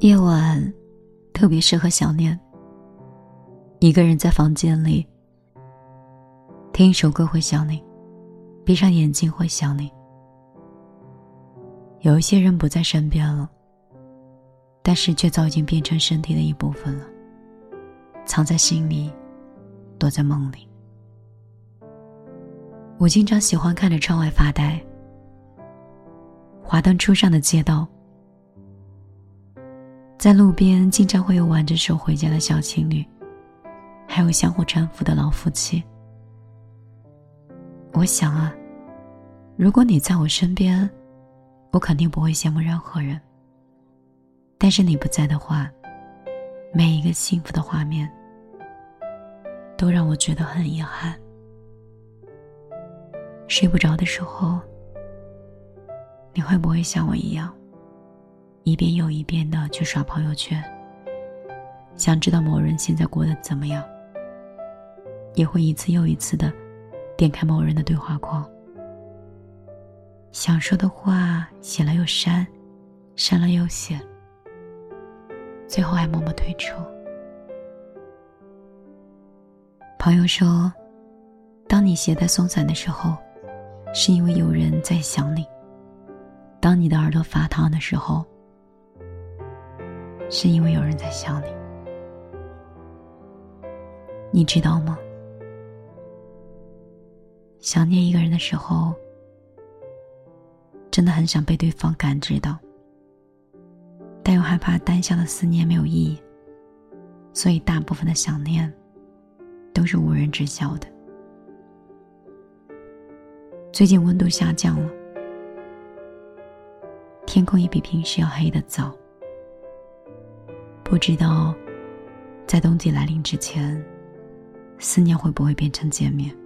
夜晚特别适合想念。一个人在房间里听一首歌会想你，闭上眼睛会想你。有一些人不在身边了，但是却早已经变成身体的一部分了，藏在心里，躲在梦里。我经常喜欢看着窗外发呆，华灯初上的街道。在路边，经常会有挽着手回家的小情侣，还有相互搀扶的老夫妻。我想啊，如果你在我身边，我肯定不会羡慕任何人。但是你不在的话，每一个幸福的画面，都让我觉得很遗憾。睡不着的时候，你会不会像我一样？一遍又一遍的去刷朋友圈，想知道某人现在过得怎么样，也会一次又一次的点开某人的对话框，想说的话写了又删，删了又写，最后还默默退出。朋友说，当你携带松散的时候，是因为有人在想你；当你的耳朵发烫的时候，是因为有人在想你，你知道吗？想念一个人的时候，真的很想被对方感知到，但又害怕单向的思念没有意义，所以大部分的想念都是无人知晓的。最近温度下降了，天空也比平时要黑的早。不知道，在冬季来临之前，思念会不会变成见面？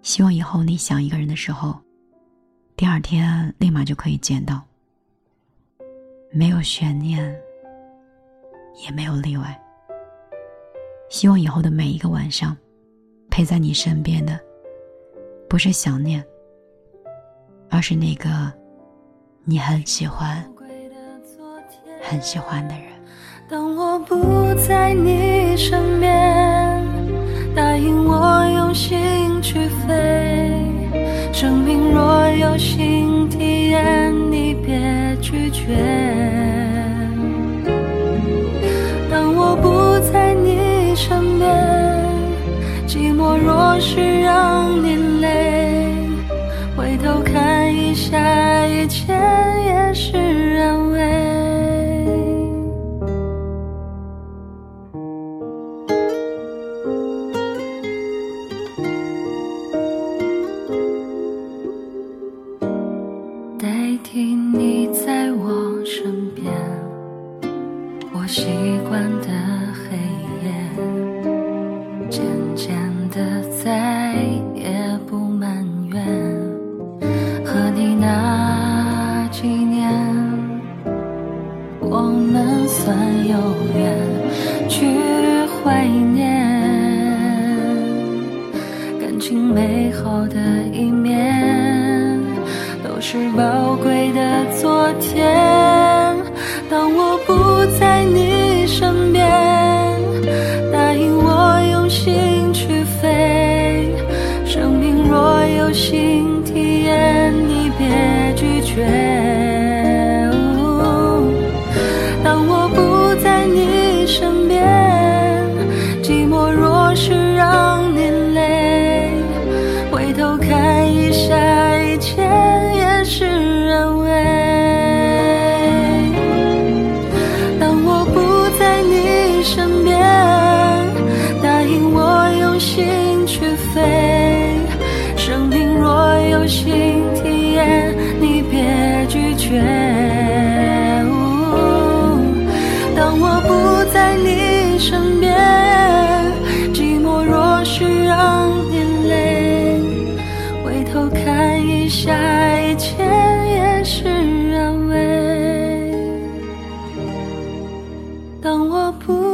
希望以后你想一个人的时候，第二天立马就可以见到，没有悬念，也没有例外。希望以后的每一个晚上，陪在你身边的，不是想念，而是那个你很喜欢。很喜欢的人。当我不在你身边，答应我用心去飞。生命若有新体验，你别拒绝。当我不在你身边，寂寞若是让你累，回头看一下，习惯的黑夜渐渐的再也不埋怨和你那几年。我们算有缘去怀念感情美好的一面都是宝贵的昨天。当我不在你身边，答应我用心去飞。生命若有新体验，你别拒绝。下一切也是安慰。当我不。